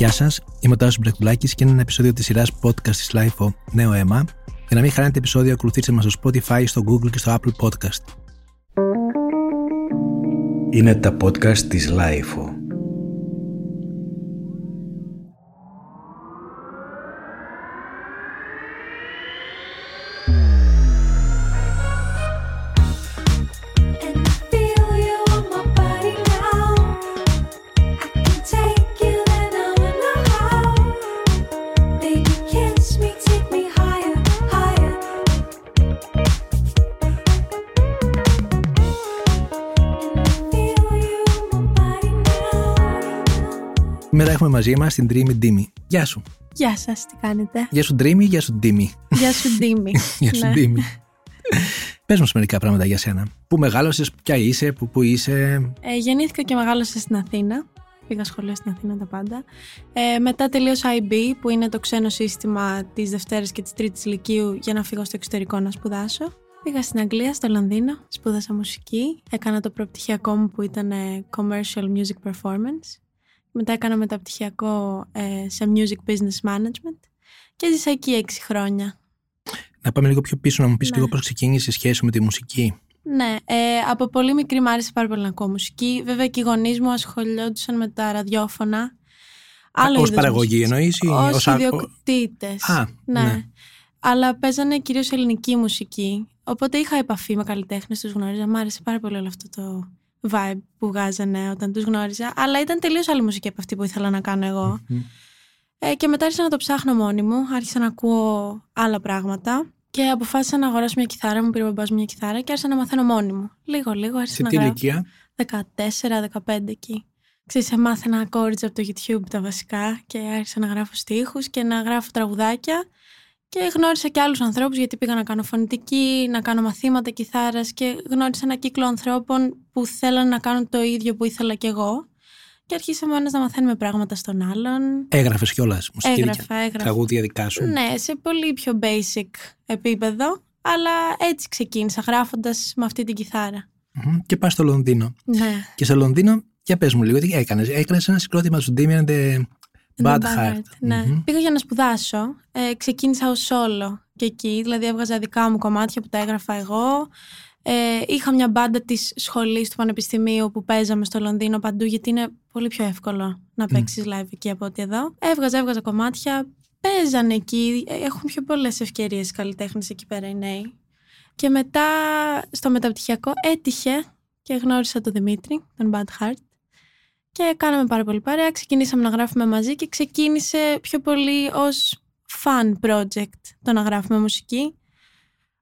Γεια σας, είμαι ο Τάσος Μπρεκτουλάκη και είναι ένα επεισόδιο της σειράς podcast της LIFO Νέο Αίμα. Για να μην χάνετε επεισόδιο, ακολουθήστε μας στο Spotify, στο Google και στο Apple Podcast. Είναι τα podcast της LIFO. Σήμερα έχουμε μαζί μας την Dreamy Dimi. Γεια σου. Γεια σας, τι κάνετε; Γεια σου Dreamy, γεια σου Dimi. Γεια σου, Ντίμη. Γεια σου Ναι. Dimi. Πες μας μερικά πράγματα για σένα. Πού μεγάλωσες, ποια είσαι, πού, πού είσαι; Ε, γεννήθηκα και μεγάλωσα στην Αθήνα. Πήγα σχολείο στην Αθήνα τα πάντα. Ε, μετά τελείωσα IB, που είναι το ξένο σύστημα της Δευτέρα και της Τρίτης Λυκείου, για να φύγω στο εξωτερικό να σπουδάσω. Πήγα στην Αγγλία, στο Λονδίνο, σπούδασα μουσική. Έκανα το προπτυχιακό μου που ήταν ε, Commercial Music Performance. Μετά έκανα μεταπτυχιακό ε, σε Music Business Management. Και ζήσα εκεί έξι χρόνια. Να πάμε λίγο πιο πίσω, να μου πεις Ναι. λίγο πώς ξεκίνησε η σχέση με τη μουσική. Ναι, ε, από πολύ μικρή μου άρεσε πάρα πολύ να ακούω μουσική. Βέβαια και οι γονείς μου ασχολιόντουσαν με τα ραδιόφωνα. Άλλο Ω είδος παραγωγή μουσικής. εννοείς ή Ως ως α- ιδιοκτήτες. Α, ναι. ναι. Αλλά παίζανε κυρίως ελληνική μουσική. Οπότε είχα επαφή με καλλιτέχνες, τους γνώριζα. Μ' άρεσε πάρα πολύ όλο αυτό το vibe που βγάζανε όταν τους γνώριζα. Αλλά ήταν τελείως άλλη μουσική από αυτή που ήθελα να κάνω εγώ. Μμμ. Ε, και μετά άρχισα να το ψάχνω μόνη μου. Άρχισα να ακούω άλλα πράγματα. Και αποφάσισα να αγοράσω μια κιθάρα. Μου πήρε ο μπαμπάς μου μια κιθάρα και άρχισα να μαθαίνω μόνη μου. Λίγο, λίγο. Άρχισα Σε να τι γράφω. ηλικία; 14-15 εκεί. Ξέρεις, έμαθαινα chords από το YouTube τα βασικά και άρχισα να γράφω στίχους και να γράφω τραγουδάκια και γνώρισα και άλλους ανθρώπους γιατί πήγα να κάνω φωνητική, να κάνω μαθήματα κιθάρας και γνώρισα ένα κύκλο ανθρώπων που θέλαν να κάνουν το ίδιο που ήθελα κι εγώ και αρχίσαμε ο ένας να μαθαίνουμε πράγματα στον άλλον. Έγραφες κιόλας μουσική Έγραφα, δικιά- έγραφα. τραγούδια δικά σου; Ναι, σε πολύ πιο basic επίπεδο, αλλά έτσι ξεκίνησα γράφοντας με αυτή την κιθάρα. Μμμ. Και πας στο Λονδίνο. Ναι. Και στο Λονδίνο, για πες μου λίγο, τι έκανες; Έκανες ένα συγκρότημα του Dimi and the Bad The Heart. Ναι. Μμμ. Πήγα για να σπουδάσω. Ε, ξεκίνησα ως solo και εκεί, δηλαδή έβγαζα δικά μου κομμάτια που τα έγραφα εγώ. Ε, είχα μια μπάντα της σχολής του πανεπιστημίου που παίζαμε στο Λονδίνο παντού γιατί είναι πολύ πιο εύκολο να παίξεις live εκεί από ότι εδώ. Έβγαζα, έβγαζα κομμάτια, παίζανε εκεί, ε, έχουν πιο πολλές ευκαιρίες οι καλλιτέχνες εκεί πέρα οι νέοι. Και μετά στο μεταπτυχιακό έτυχε και γνώρισα τον Δημήτρη, τον Bad Heart. Και κάναμε πάρα πολύ παρέα, ξεκινήσαμε να γράφουμε μαζί και ξεκίνησε πιο πολύ ως fun project το να γράφουμε μουσική.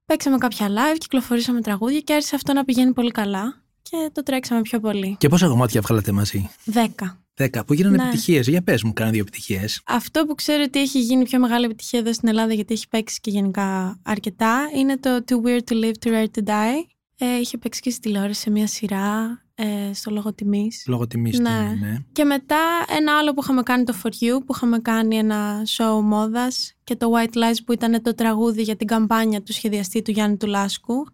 Παίξαμε κάποια live, κυκλοφορήσαμε τραγούδια και άρχισε αυτό να πηγαίνει πολύ καλά και το τρέξαμε πιο πολύ. Και πόσα κομμάτια βγάλατε μαζί; Δέκα. Δέκα. Που γίνανε Ναι. επιτυχίες; Για πες μου, κάνα δύο επιτυχίες. Αυτό που ξέρω ότι έχει γίνει πιο μεγάλη επιτυχία εδώ στην Ελλάδα γιατί έχει παίξει και γενικά αρκετά είναι το Too Weird to Live, Too Rare to Die. Ε, είχε παίξει και στη τηλεόραση σε μια σειρά ε, στο λόγο τιμής. Λόγω τιμής του. Ναι. Ναι. Και μετά ένα άλλο που είχαμε κάνει το For You, που είχαμε κάνει ένα show μόδας και το White Lies που ήταν το τραγούδι για την καμπάνια του σχεδιαστή του Γιάννη του Λάσκου.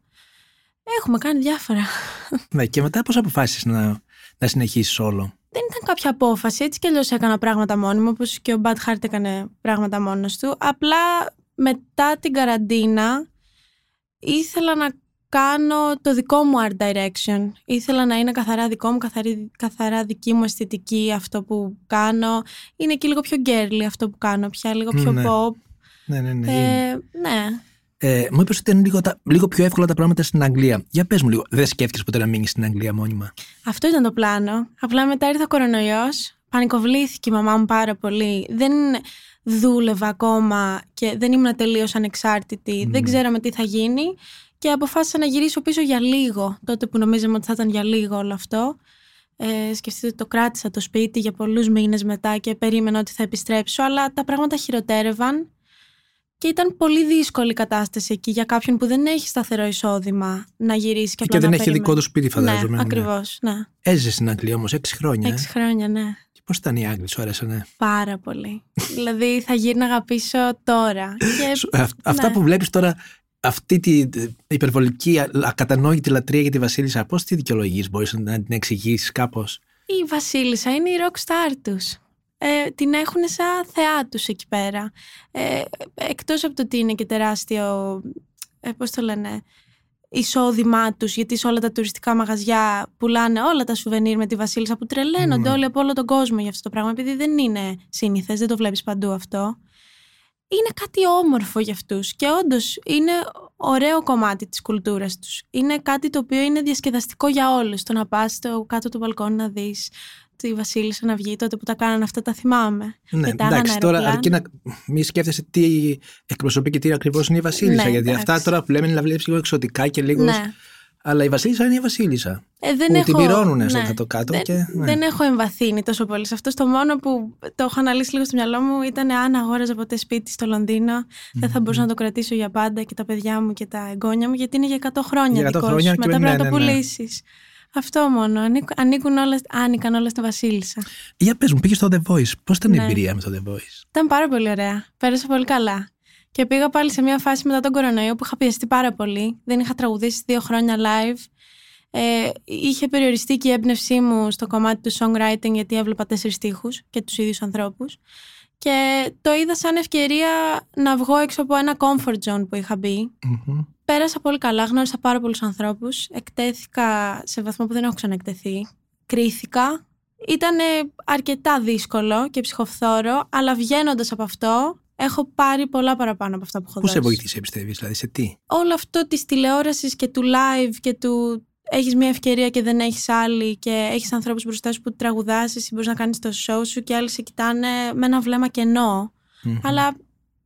Έχουμε κάνει διάφορα. ναι. Και μετά πώς αποφάσισες να, να συνεχίσεις όλο; Δεν ήταν κάποια απόφαση, έτσι κι αλλιώς έκανα πράγματα μόνη μου, όπως και ο Bad Heart έκανε πράγματα μόνος του. Απλά μετά την καραντίνα ήθελα να κάνω το δικό μου art direction. Ήθελα να είναι καθαρά δικό μου, καθαρή, καθαρά δική μου αισθητική αυτό που κάνω. Είναι και λίγο πιο girly αυτό που κάνω πια, λίγο πιο Ναι. pop. Ναι, ναι, ναι. είναι. Ε, ναι. Ε, μου είπες ότι είναι λίγο, τα- λίγο πιο εύκολα τα πράγματα στην Αγγλία. Για πες μου λίγο, δεν σκέφτηκες ποτέ να μείνεις στην Αγγλία μόνιμα; Αυτό ήταν το πλάνο. Απλά μετά ήρθε ο κορονοϊός, πανικοβλήθηκε η μαμά μου πάρα πολύ. Δεν δούλευα ακόμα και δεν ήμουν τελείως ανεξάρτητη. Δεν ξέραμε τι θα γίνει και αποφάσισα να γυρίσω πίσω για λίγο. Τότε που νομίζαμε ότι θα ήταν για λίγο όλο αυτό. Ε, σκεφτείτε ότι το κράτησα το σπίτι για πολλούς μήνες μετά και περίμενα ότι θα επιστρέψω, αλλά τα πράγματα χειροτέρευαν και ήταν πολύ δύσκολη η κατάσταση εκεί για κάποιον που δεν έχει σταθερό εισόδημα να γυρίσει και, Και απλά δεν να έχει περιμένει. δικό του σπίτι, φαντάζομαι. Ναι, ναι. ακριβώς, ναι. Έζησε στην Αγγλία όμως έξι χρόνια. Έξι Ε. χρόνια, ναι. Και πώς ήταν οι Άγγλοι, σου άρεσανε. Πάρα πολύ. δηλαδή θα γύρναγα πίσω τώρα. Και... Σου- αυ- Αυτά ναι. που βλέπεις τώρα, αυτή την υπερβολική, α- ακατανόητη λατρεία για τη Βασίλισσα, πώς τη δικαιολογείς, μπορείς να την εξηγήσεις κάπως; Η Βασίλισσα είναι η rock star τους. ε, την έχουν σαν θεά τους εκεί πέρα. Ε, εκτός από το ότι είναι και τεράστιο, ε, πώς το λένε, εισόδημά τους, γιατί σε όλα τα τουριστικά μαγαζιά πουλάνε όλα τα σουβενίρ με τη Βασίλισσα που τρελαίνονται Ναι. όλοι από όλο τον κόσμο για αυτό το πράγμα, επειδή δεν είναι σύνηθες, δεν το βλέπεις παντού αυτό. Είναι κάτι όμορφο για αυτούς και όντως είναι ωραίο κομμάτι της κουλτούρας τους. Είναι κάτι το οποίο είναι διασκεδαστικό για όλους. Το να πας στο κάτω του μπαλκόνι να δεις τη Βασίλισσα να βγει τότε που τα κάνανε αυτά, τα θυμάμαι. Ναι, Πετάγανε εντάξει, τώρα αεροπλάνα. αρκεί να μη σκέφτεσαι τι εκπροσωπεί και τι ακριβώς είναι η Βασίλισσα. Ναι, γιατί εντάξει. αυτά τώρα που λέμε είναι να βλέπεις λίγο εξωτικά και λίγο. Ναι. Αλλά η Βασίλισσα είναι η Βασίλισσα. Ε, δεν που έχω, την πληρώνουν στο ναι. κάτω-κάτω. Δεν, και, ναι. δεν έχω εμβαθύνει τόσο πολύ σε αυτό. Το μόνο που το έχω αναλύσει λίγο στο μυαλό μου ήταν αν αγόραζα ποτέ σπίτι στο Λονδίνο, δεν θα μπορούσα να το κρατήσω για πάντα και τα παιδιά μου και τα εγγόνια μου, γιατί είναι για 100 χρόνια Για 100 δικός χρόνια σου. και Μετά ναι, πρέπει να το ναι, ναι. πουλήσεις. Αυτό μόνο. Ανήκ- Ανήκουν όλα, άνοικαν όλα στη Βασίλισσα. Για πες μου, πήγες στο The Voice. Πώς ήταν η Ναι. εμπειρία με το The Voice; Ήταν πάρα πολύ ωραία. Πέρασα πολύ καλά. Και πήγα πάλι σε μια φάση μετά τον κορονοϊό που είχα πιεστεί πάρα πολύ. Δεν είχα τραγουδήσει δύο χρόνια live. Ε, είχε περιοριστεί και η έμπνευσή μου στο κομμάτι του songwriting γιατί έβλεπα τέσσερις στίχους και τους ίδιους ανθρώπους. Και το είδα σαν ευκαιρία να βγω έξω από ένα comfort zone που είχα μπει. Μμμ. Πέρασα πολύ καλά, γνώρισα πάρα πολλούς ανθρώπους. Εκτέθηκα σε βαθμό που δεν έχω ξαναεκτεθεί. Κρίθηκα. Ήταν αρκετά δύσκολο και ψυχοφθόρο, αλλά βγαίνοντας από αυτό, έχω πάρει πολλά παραπάνω από αυτά που έχω Πού σε δώσει. βοήθησε, πιστεύεις, δηλαδή σε τι; Όλο αυτό της τηλεόρασης και του live και του έχεις μια ευκαιρία και δεν έχεις άλλη και έχεις ανθρώπους μπροστά σου που τραγουδάς, εσύ μπορείς να κάνεις το show σου και άλλοι σε κοιτάνε με ένα βλέμμα κενό. Μμμ. Αλλά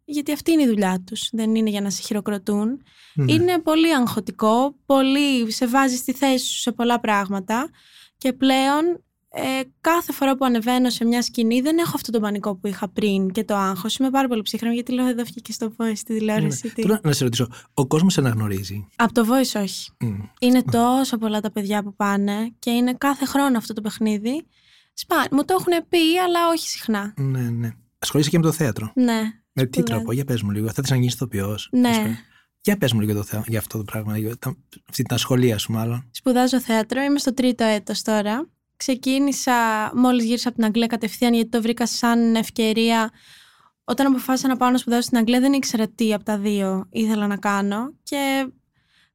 γιατί αυτή είναι η δουλειά τους, δεν είναι για να σε χειροκροτούν. Ναι. Είναι πολύ αγχωτικό, πολύ σε βάζει στη θέση σου σε πολλά πράγματα και πλέον ε, κάθε φορά που ανεβαίνω σε μια σκηνή δεν έχω αυτό το πανικό που είχα πριν και το άγχος. Είμαι πάρα πολύ ψύχρεμη γιατί λέω εδώ βγήκε στο voice στη τηλεόραση. Ναι. τι- Τώρα να σε ρωτήσω, ο κόσμος αναγνωρίζει; Από το voice όχι. Μμ. Είναι τόσο πολλά τα παιδιά που πάνε και είναι κάθε χρόνο αυτό το παιχνίδι. Σπα... Μου το έχουν πει, αλλά όχι συχνά. Ναι, ναι. Ασχολείσαι και με το θέατρο. Ναι. Με τι σπουδάζω. τρόπο, για πες μου λίγο. Θα ήθελα να γίνεις ηθοποιός. Ναι. Για πες μου λίγο το θέα- για αυτό το πράγμα, για τα- αυτή την ασχολία σου, μάλλον. Σπουδάζω θέατρο, είμαι στο τρίτο έτος τώρα. Ξεκίνησα μόλις γύρισα από την Αγγλία κατευθείαν γιατί το βρήκα σαν ευκαιρία. Όταν αποφάσισα να πάω να σπουδάσω στην Αγγλία δεν ήξερα τι από τα δύο ήθελα να κάνω και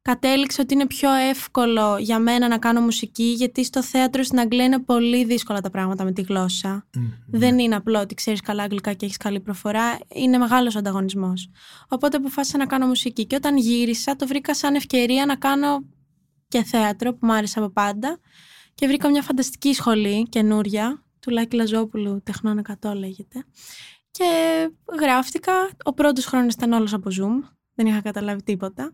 κατέληξα ότι είναι πιο εύκολο για μένα να κάνω μουσική γιατί στο θέατρο στην Αγγλία είναι πολύ δύσκολα τα πράγματα με τη γλώσσα. Μμ. Δεν είναι απλό ότι ξέρεις καλά αγγλικά και έχεις καλή προφορά. Είναι μεγάλος ο ανταγωνισμός. Οπότε αποφάσισα να κάνω μουσική. Και όταν γύρισα, το βρήκα σαν ευκαιρία να κάνω και θέατρο που μου άρεσε από πάντα. Και βρήκα μια φανταστική σχολή καινούρια, του Λάκη Λαζόπουλου, Τεχνών 100 λέγεται. Και γράφτηκα. Ο πρώτος χρόνος ήταν όλος από Zoom. Δεν είχα καταλάβει τίποτα.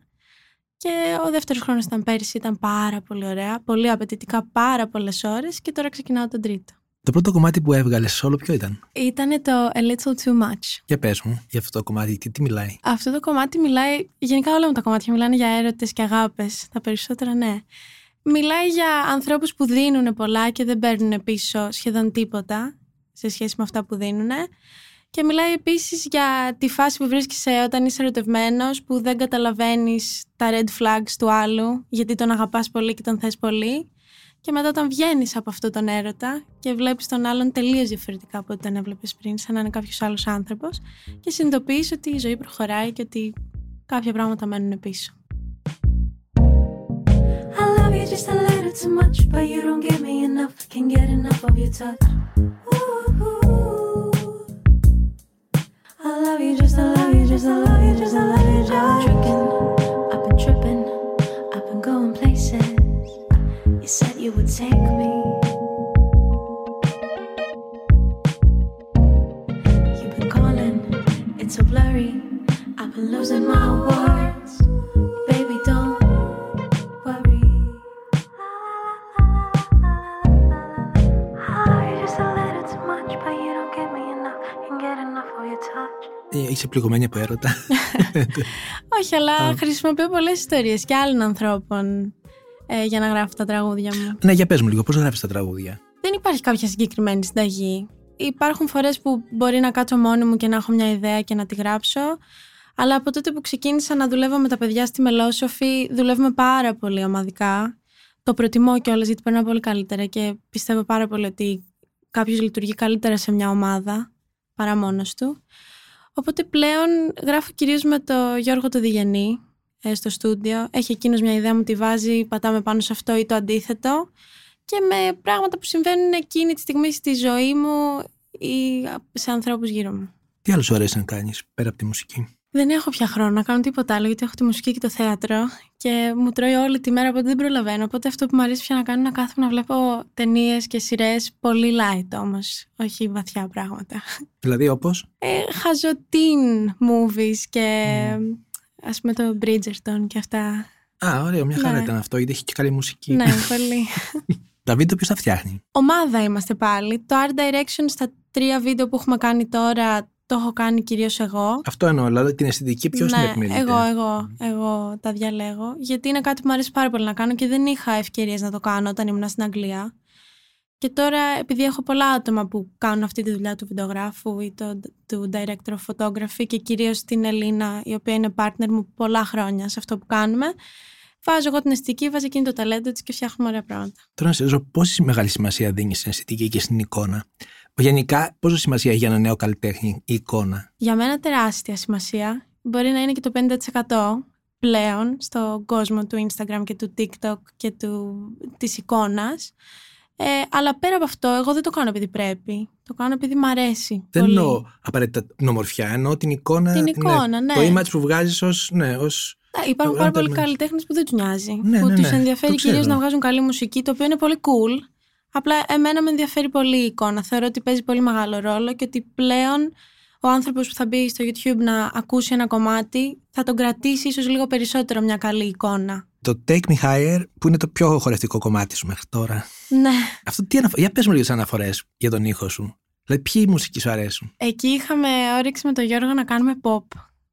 Και ο δεύτερος χρόνος ήταν πέρυσι, ήταν πάρα πολύ ωραία. Πολύ απαιτητικά, πάρα πολλές ώρες. Και τώρα ξεκινάω τον τρίτο. Το πρώτο κομμάτι που έβγαλες όλο ποιο ήταν; Ήταν το A Little Too Much. Για πες μου, για αυτό το κομμάτι, τι, τι μιλάει; Αυτό το κομμάτι μιλάει. Γενικά όλα μου τα κομμάτια μιλάνε για έρωτες και αγάπες. Τα περισσότερα ναι. Μιλάει για ανθρώπους που δίνουν πολλά και δεν παίρνουν πίσω σχεδόν τίποτα σε σχέση με αυτά που δίνουν. Και μιλάει επίσης για τη φάση που βρίσκεσαι όταν είσαι ερωτευμένος, που δεν καταλαβαίνεις τα red flags του άλλου, γιατί τον αγαπάς πολύ και τον θες πολύ. Και μετά όταν βγαίνεις από αυτόν τον έρωτα και βλέπεις τον άλλον τελείως διαφορετικά από ό,τι τον έβλεπες πριν, σαν να είναι κάποιος άλλος άνθρωπος, και συνειδητοποιείς ότι η ζωή προχωράει και ότι κάποια πράγματα μένουν πίσω. Just a little too much, but you don't give me enough. Can't get enough of your touch. Ooh. I love you just, I love you just, I love you just, I love you just. I've been tricking, I've been tripping, I've been going places. You said you would take me. Είσαι πληγωμένη από έρωτα. Όχι, αλλά χρησιμοποιώ πολλές ιστορίες και άλλων ανθρώπων ε, για να γράφω τα τραγούδια μου. ναι, για πες μου λίγο, πώς γράφεις τα τραγούδια; Δεν υπάρχει κάποια συγκεκριμένη συνταγή. Υπάρχουν φορές που μπορεί να κάτσω μόνη μου και να έχω μια ιδέα και να τη γράψω. Αλλά από τότε που ξεκίνησα να δουλεύω με τα παιδιά στη Μελόσοφη, δουλεύουμε πάρα πολύ ομαδικά. Το προτιμώ κιόλας γιατί περνάω πολύ καλύτερα και πιστεύω πάρα πολύ ότι κάποιος λειτουργεί καλύτερα σε μια ομάδα παρά μόνος του. Οπότε πλέον γράφω κυρίως με το Γιώργο το Διγενή ε, στο στούντιο. Έχει εκείνος μια ιδέα μου τη βάζει, πατάμε πάνω σε αυτό ή το αντίθετο. Και με πράγματα που συμβαίνουν εκείνη τη στιγμή στη ζωή μου ή σε ανθρώπους γύρω μου. Τι άλλο σου αρέσει να κάνεις πέρα από τη μουσική; Δεν έχω πια χρόνο να κάνω τίποτα άλλο γιατί έχω τη μουσική και το θέατρο και μου τρώει όλη τη μέρα οπότε δεν προλαβαίνω. Οπότε αυτό που μου αρέσει πια να κάνω είναι να κάθομαι να βλέπω ταινίες και σειρές πολύ light όμως, όχι βαθιά πράγματα. Δηλαδή, όπως; Ε, χαζοτίν movies και ας πούμε το Bridgerton και αυτά. Α, ωραίο, μια χαρά Ναι. ήταν αυτό, γιατί έχει και καλή μουσική. ναι, πολύ. Τα βίντεο ποιος τα φτιάχνει; Ομάδα είμαστε πάλι. Το Art Direction στα τρία βίντεο που έχουμε κάνει τώρα το έχω κάνει κυρίως εγώ. Αυτό εννοώ, δηλαδή την αισθητική ποιος την ναι, επιμελείται. εγώ, εγώ, εγώ τα διαλέγω. Γιατί είναι κάτι που μου αρέσει πάρα πολύ να κάνω και δεν είχα ευκαιρίες να το κάνω όταν ήμουν στην Αγγλία. Και τώρα, επειδή έχω πολλά άτομα που κάνουν αυτή τη δουλειά του βιντεογράφου ή το, του director of photography και κυρίως την Ελίνα, η οποία είναι partner μου πολλά χρόνια σε αυτό που κάνουμε, βάζω εγώ την αισθητική, βάζει εκείνη το ταλέντο της και φτιάχνουμε ωραία πράγματα. Τώρα να σε ρωτήσω πόση μεγάλη σημασία δίνει στην αισθητική και στην εικόνα; Γενικά, πόσο σημασία έχει για ένα νέο καλλιτέχνη η εικόνα; Για μένα τεράστια σημασία. Μπορεί να είναι και το 50% πλέον στον κόσμο του Instagram και του TikTok και του, της εικόνας. Ε, αλλά πέρα από αυτό, εγώ δεν το κάνω επειδή πρέπει. Το κάνω επειδή μ' αρέσει. Δεν πολύ. εννοώ απαραίτητα την ομορφιά, εννοώ την εικόνα. Την εικόνα, ναι. Το image που βγάζεις ως. Ναι, ως... Ε, Υπάρχουν το πάρα πολλοί entertainment. καλλιτέχνες που δεν τους νοιάζει. Ναι, που ναι, τους ναι. ενδιαφέρει Το ξέρω. κυρίω να βγάζουν καλή μουσική, το οποίο είναι πολύ cool. Απλά εμένα με ενδιαφέρει πολύ η εικόνα. Θεωρώ ότι παίζει πολύ μεγάλο ρόλο και ότι πλέον ο άνθρωπος που θα μπει στο YouTube να ακούσει ένα κομμάτι θα τον κρατήσει ίσως λίγο περισσότερο μια καλή εικόνα. Το Take Me Higher, που είναι το πιο χορευτικό κομμάτι σου μέχρι τώρα. Ναι. Αυτό τι αναφο... Για πες μου λίγο τι αναφορές για τον ήχο σου. Δηλαδή, ποιοι μουσικοί σου αρέσουν; Εκεί είχαμε όρεξη με τον Γιώργο να κάνουμε pop.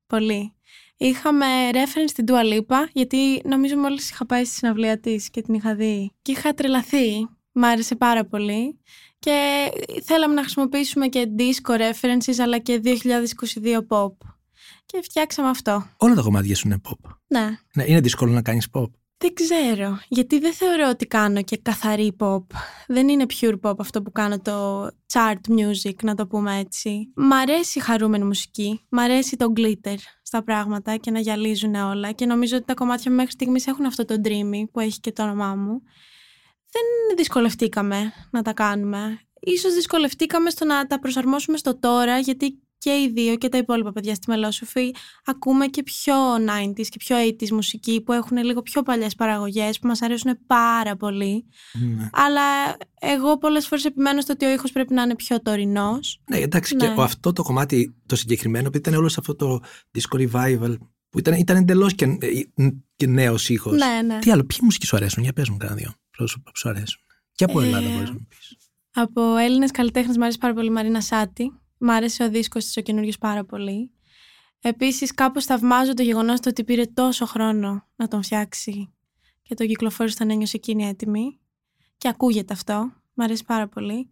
Πολύ. Είχαμε reference στην Dua Lipa, γιατί νομίζω μόλις είχα πάει στη συναυλία της και την είχα δει. Και είχα τρελαθεί. Μ' άρεσε πάρα πολύ. Και θέλαμε να χρησιμοποιήσουμε και disco references, αλλά και 2022 pop. Και φτιάξαμε αυτό. Όλα τα κομμάτια σου είναι pop. Ναι. Ναι, είναι δύσκολο να κάνεις pop. Δεν ξέρω, γιατί δεν θεωρώ ότι κάνω και καθαρή pop. Δεν είναι pure pop αυτό που κάνω το chart music, να το πούμε έτσι. Μ' αρέσει η χαρούμενη μουσική, μ' αρέσει το glitter στα πράγματα και να γυαλίζουν όλα και νομίζω ότι τα κομμάτια μου μέχρι στιγμής έχουν αυτό το dreamy που έχει και το όνομά μου. Δεν δυσκολευτήκαμε να τα κάνουμε. Ίσως δυσκολευτήκαμε στο να τα προσαρμόσουμε στο τώρα γιατί και οι δύο και τα υπόλοιπα παιδιά στη Μελόσοφη ακούμε και πιο 90s και πιο 80s μουσική που έχουν λίγο πιο παλιές παραγωγές που μας αρέσουν πάρα πολύ. Ναι. Αλλά εγώ πολλές φορές επιμένω στο ότι ο ήχος πρέπει να είναι πιο τωρινός. Ναι, εντάξει, Ναι. και αυτό το κομμάτι το συγκεκριμένο, επειδή ήταν όλο σε αυτό το disco revival, που ήταν, ήταν εντελώς και, ε, και νέος ήχος. Ναι, ναι. Τι άλλο, ποιοι μουσικοί σου αρέσουν, για πες μου κανένα δύο πρόσωπα που σου αρέσουν. Και από Ε, Ελλάδα μπορείς να μου πεις. Από Έλληνες καλλιτέχνες μου αρέσει πάρα πολύ η Μαρίνα Σάτι. Μ' άρεσε ο δίσκος της ο καινούριος πάρα πολύ. Επίσης κάπως θαυμάζω το γεγονός το ότι πήρε τόσο χρόνο να τον φτιάξει και τον κυκλοφόρησε όταν ένιωσε εκείνη έτοιμη. Και ακούγεται αυτό. Μ' αρέσει πάρα πολύ.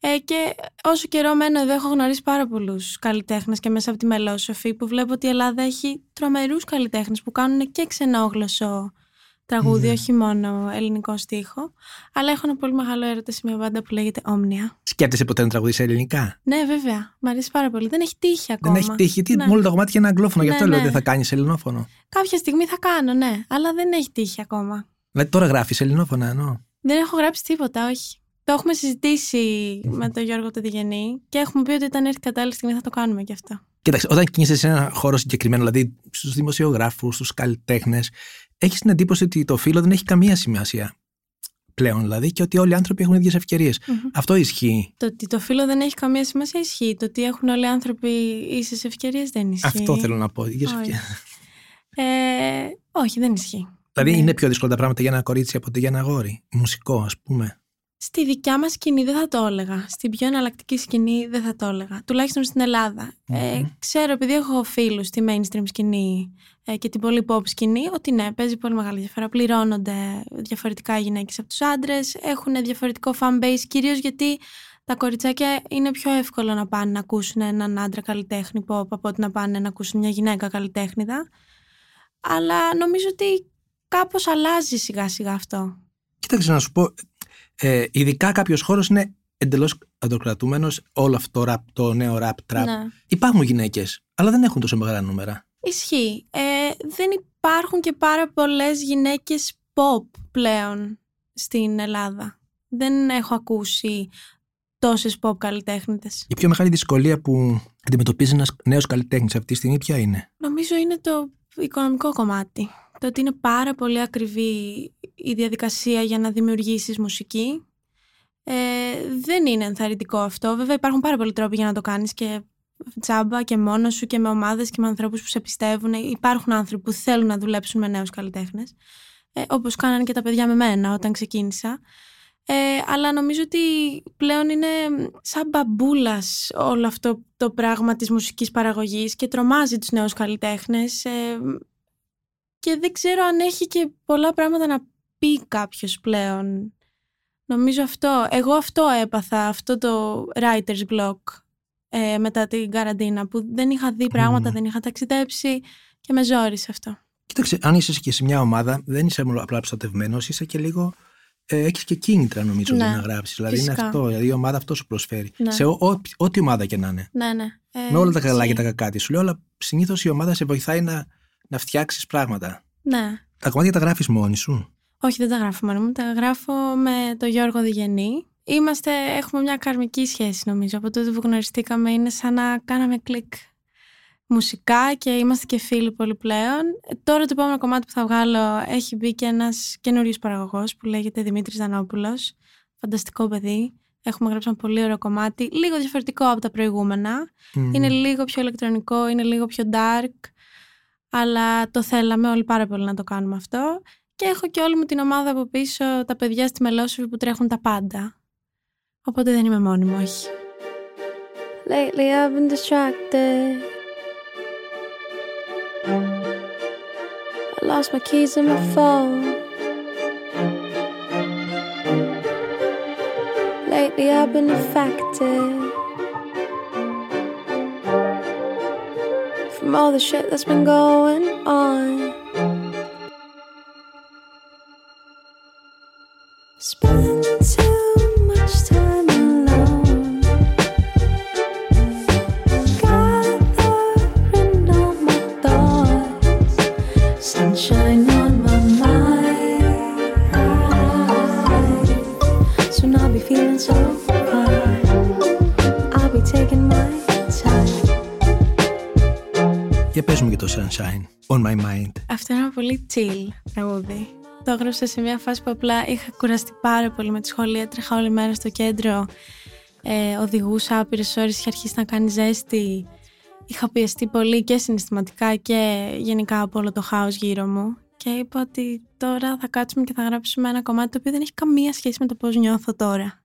Ε, και όσο καιρό μένω εδώ έχω γνωρίσει πάρα πολλούς καλλιτέχνες και μέσα από τη Μελόσοφη που βλέπω ότι η Ελλάδα έχει τρομερούς καλλιτέχνες που κάνουν και ξενόγλωσσο τραγούδι, Ναι. όχι μόνο ελληνικό στίχο. Αλλά έχω ένα πολύ μεγάλο έρωτα σε μια μπάντα που λέγεται Όμνια. Σκέφτεσαι ποτέ να τραγουδίσει ελληνικά; Ναι, βέβαια. Μ' αρέσει πάρα πολύ. Δεν έχει τύχει ακόμα. Δεν έχει τύχει, γιατί Ναι. με όλα τα κομμάτια είναι αγγλόφωνο, γι' αυτό Ναι, λέω ναι. δεν θα κάνεις ελληνόφωνο. Κάποια στιγμή θα κάνω, ναι. Αλλά δεν έχει τύχει ακόμα. Δηλαδή τώρα γράφεις ελληνόφωνα, εννοώ. Δεν έχω γράψει τίποτα, όχι. Το έχουμε συζητήσει με τον Γιώργο το Διγενή και έχουμε πει ότι όταν έρθει η κατάλληλη στιγμή θα το κάνουμε κι αυτό. Κοίταξε, όταν κινείσαι σε ένα χώρο συγκεκριμένο, δηλαδή στους δημοσιογράφους, στους καλλιτέχνες, έχεις την εντύπωση ότι το φύλλο δεν έχει καμία σημασία πλέον, δηλαδή, και ότι όλοι οι άνθρωποι έχουν ίδιες ευκαιρίες. Μμμ. Αυτό ισχύει. Το ότι το φίλο δεν έχει καμία σημασία ισχύει. Το ότι έχουν όλοι οι άνθρωποι ίσες ευκαιρίες δεν ισχύει. Αυτό θέλω να πω. ίδιες Όχι. ευκαιρίες. Ε, όχι, δεν ισχύει. Δηλαδή, Ναι. είναι πιο δύσκολα τα πράγματα για ένα κορίτσι από ότι για ένα αγόρι. Μουσικό, ας πούμε. Στη δικιά μας σκηνή δεν θα το έλεγα. Στην πιο εναλλακτική σκηνή δεν θα το έλεγα. Τουλάχιστον στην Ελλάδα. Ε, Μμμ. ξέρω, επειδή έχω φίλους στη mainstream σκηνή ε, και την πολύ pop σκηνή, ότι ναι, παίζει πολύ μεγάλη διαφορά. Πληρώνονται διαφορετικά οι γυναίκες από τους άντρες, έχουν διαφορετικό fan base, κυρίως γιατί τα κοριτσάκια είναι πιο εύκολο να πάνε να ακούσουν έναν άντρα καλλιτέχνη pop από ότι να πάνε να ακούσουν μια γυναίκα καλλιτέχνηδα. Αλλά νομίζω ότι κάπως αλλάζει σιγά σιγά αυτό. Κοίταξε να σου πω. Ε, ειδικά κάποιος χώρος είναι εντελώς αντοκρατούμενο όλο αυτό το, rap, το νέο rap trap. Ναι. Υπάρχουν γυναίκες, αλλά δεν έχουν τόσο μεγάλα νούμερα. Ισχύει. Ε, δεν υπάρχουν και πάρα πολλές γυναίκες pop πλέον στην Ελλάδα. Δεν έχω ακούσει τόσες pop καλλιτέχνητες. Η πιο μεγάλη δυσκολία που αντιμετωπίζει ένας νέος καλλιτέχνης αυτή τη στιγμή ποια είναι; Νομίζω είναι το οικονομικό κομμάτι. Το ότι είναι πάρα πολύ ακριβή η διαδικασία για να δημιουργήσεις μουσική. Ε, δεν είναι ενθαρρυντικό αυτό. Βέβαια υπάρχουν πάρα πολλοί τρόποι για να το κάνεις και τσάμπα και μόνος σου και με ομάδες και με ανθρώπους που σε πιστεύουν. Υπάρχουν άνθρωποι που θέλουν να δουλέψουν με νέους καλλιτέχνες. Ε, όπως κάνανε και τα παιδιά με μένα όταν ξεκίνησα. Ε, αλλά νομίζω ότι πλέον είναι σαν μπαμπούλας όλο αυτό το πράγμα της μουσικής παραγωγής και τρομάζει τους νέους καλλιτέχνες ε, και δεν ξέρω αν έχει και πολλά πράγματα να πει κάποιος πλέον. Νομίζω αυτό, εγώ αυτό έπαθα, αυτό το writer's block ε, μετά την καραντίνα που δεν είχα δει πράγματα, δεν είχα ταξιδέψει και με ζόρισε αυτό. Κοίταξε, αν είσαι και σε μια ομάδα, δεν είσαι μόνο απλά προστατευμένος, είσαι και λίγο. Ε, έχεις και κίνητρα νομίζω Ναι, για να γράψεις. Δηλαδή είναι φυσικά. αυτό. Δηλαδή η ομάδα αυτό σου προσφέρει. Ναι. Σε ό, ό, ό,τι ομάδα και να είναι. Ναι, ναι. Ε, με όλα τα καλά ισχύει. και τα κακά της. Σου λέω, αλλά συνήθως η ομάδα σε βοηθάει να, να φτιάξεις πράγματα. Ναι. Τα κομμάτια τα γράφεις μόνη σου. Όχι, δεν τα γράφω μόνο μου. Τα γράφω με τον Γιώργο Διγενή. Είμαστε, έχουμε μια καρμική σχέση νομίζω. Από τότε που γνωριστήκαμε είναι σαν να κάναμε κλικ μουσικά και είμαστε και φίλοι πολύ πλέον. Ε, Τώρα το επόμενο κομμάτι που θα βγάλω έχει μπει και ένας καινούριος παραγωγός που λέγεται Δημήτρης Δανόπουλος. Φανταστικό παιδί. Έχουμε γράψει ένα πολύ ωραίο κομμάτι. Λίγο διαφορετικό από τα προηγούμενα. Μμμ. Είναι λίγο πιο ηλεκτρονικό, είναι λίγο πιο dark. Αλλά το θέλαμε όλοι πάρα πολύ να το κάνουμε αυτό. Και έχω και όλη μου την ομάδα από πίσω, τα παιδιά στη Μελόσοφη που τρέχουν τα πάντα. Οπότε δεν είμαι μόνη μου, όχι. Lately I've been distracted. I lost my keys and my phone. Lately I've been affected from all the shit that's been going on. Το Sunshine. On my mind. Αυτό είναι ένα πολύ chill τραγούδι. Το έγραψα σε μια φάση που απλά είχα κουραστεί πάρα πολύ με τη σχολή. Έτρεχα όλη μέρα στο κέντρο. Ε, οδηγούσα άπειρες ώρες, είχε αρχίσει να κάνει ζέστη. Είχα πιεστεί πολύ και συναισθηματικά και γενικά από όλο το χάος γύρω μου. Και είπα ότι τώρα θα κάτσουμε και θα γράψουμε ένα κομμάτι το οποίο δεν έχει καμία σχέση με το πώς νιώθω τώρα.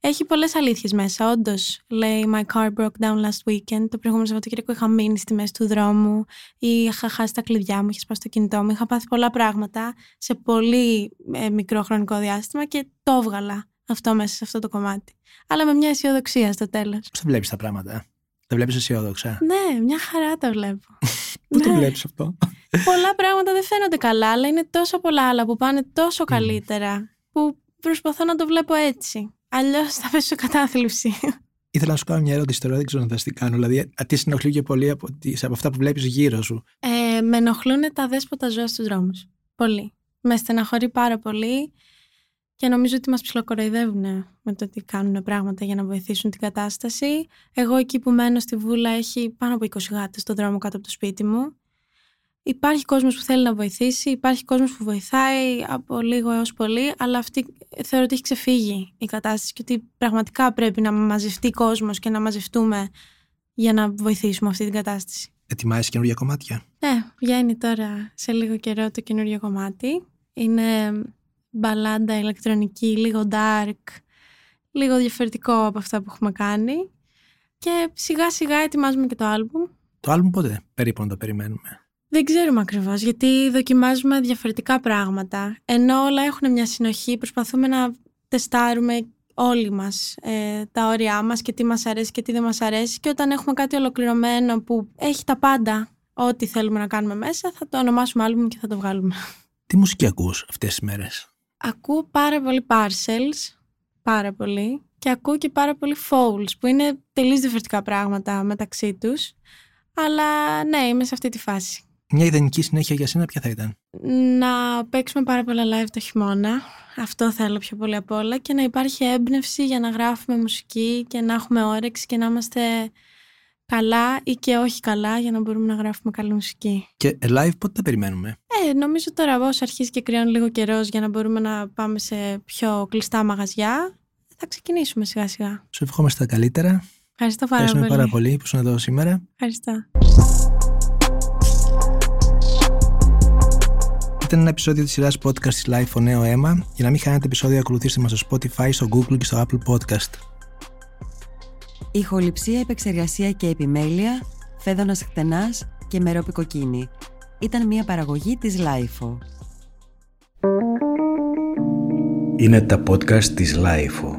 Έχει πολλές αλήθειες μέσα. Όντως, λέει My car broke down last weekend. Το προηγούμενο Σαββατοκύριακο είχα μείνει στη μέση του δρόμου ή είχα χάσει τα κλειδιά μου, είχε σπάσει το κινητό μου. Είχα πάθει πολλά πράγματα σε πολύ ε, μικρό χρονικό διάστημα και το έβγαλα αυτό μέσα σε αυτό το κομμάτι. Αλλά με μια αισιοδοξία στο τέλος. Πώς τα βλέπεις τα πράγματα. Τα βλέπεις αισιόδοξα; Ναι, μια χαρά τα βλέπω. Πού το Ναι. βλέπεις αυτό; πολλά πράγματα δεν φαίνονται καλά, αλλά είναι τόσο πολλά άλλα που πάνε τόσο καλύτερα που προσπαθώ να το βλέπω έτσι. Αλλιώς θα πέσω σε κατάθλιψη. Ήθελα να σου κάνω μια ερώτηση τώρα, δεν ξέρω αν θα τι κάνω. Δηλαδή, α, τι συνοχλεί και πολύ από, τις- από αυτά που βλέπεις γύρω σου; Ε, με ενοχλούν τα δέσποτα ζώα στους δρόμους. Πολύ. Με στεναχωρεί πάρα πολύ και νομίζω ότι μας ψιλοκοροϊδεύουν με το ότι κάνουν πράγματα για να βοηθήσουν την κατάσταση. Εγώ εκεί που μένω στη Βούλα έχει πάνω από 20 γάτες στον δρόμο κάτω από το σπίτι μου. Υπάρχει κόσμος που θέλει να βοηθήσει, υπάρχει κόσμος που βοηθάει από λίγο έως πολύ, αλλά αυτή θεωρώ ότι έχει ξεφύγει η κατάσταση και ότι πραγματικά πρέπει να μαζευτεί κόσμος και να μαζευτούμε για να βοηθήσουμε αυτή την κατάσταση. Ετοιμάζεις καινούργια κομμάτια; Ναι, βγαίνει τώρα σε λίγο καιρό το καινούριο κομμάτι. Είναι μπαλάντα ηλεκτρονική, λίγο dark, λίγο διαφορετικό από αυτά που έχουμε κάνει. Και σιγά σιγά ετοιμάζουμε και το άλμπουμ. Το άλμπουμ πότε περίπου να το περιμένουμε; Δεν ξέρουμε ακριβώς, γιατί δοκιμάζουμε διαφορετικά πράγματα. Ενώ όλα έχουν μια συνοχή, προσπαθούμε να τεστάρουμε όλοι μας ε, τα όρια μας και τι μας αρέσει και τι δεν μας αρέσει. Και όταν έχουμε κάτι ολοκληρωμένο που έχει τα πάντα, ό,τι θέλουμε να κάνουμε μέσα, θα το ονομάσουμε άλμπουμ και θα το βγάλουμε. Τι μουσική ακούς αυτές τις μέρες; Ακούω πάρα πολύ parcels. πάρα πολύ και ακούω και πάρα πολύ fouls που είναι τελείως διαφορετικά πράγματα μεταξύ τους. Αλλά ναι, είμαι σε αυτή τη φάση. Μια ιδανική συνέχεια για σένα ποια θα ήταν; Να παίξουμε πάρα πολλά live το χειμώνα. Αυτό θέλω πιο πολύ απ' όλα. Και να υπάρχει έμπνευση για να γράφουμε μουσική και να έχουμε όρεξη και να είμαστε καλά ή και όχι καλά για να μπορούμε να γράφουμε καλή μουσική. Και live πότε τα περιμένουμε; Ε, νομίζω τώρα όσο αρχίζει και κρυώνει λίγο καιρός για να μπορούμε να πάμε σε πιο κλειστά μαγαζιά, θα ξεκινήσουμε σιγά σιγά. Σου ευχόμαστε τα καλύτερα. Ευχαριστώ πάρα Ευχαριστούμε πολύ. πάρα πολύ που ήσουν εδώ σήμερα. Ευχαριστώ. Ήταν ένα επεισόδιο της σειράς podcast της Life on Νέο Αίμα. Για να μην χάνετε επεισόδιο, ακολουθήστε μας στο Spotify, στο Google και στο Apple Podcast. Ηχοληψία, επεξεργασία και επιμέλεια, φέδωνας χτενάς και μερόπικο κοκκίνη. Ήταν μια παραγωγή της Lifeo. Είναι τα podcast της Lifeo.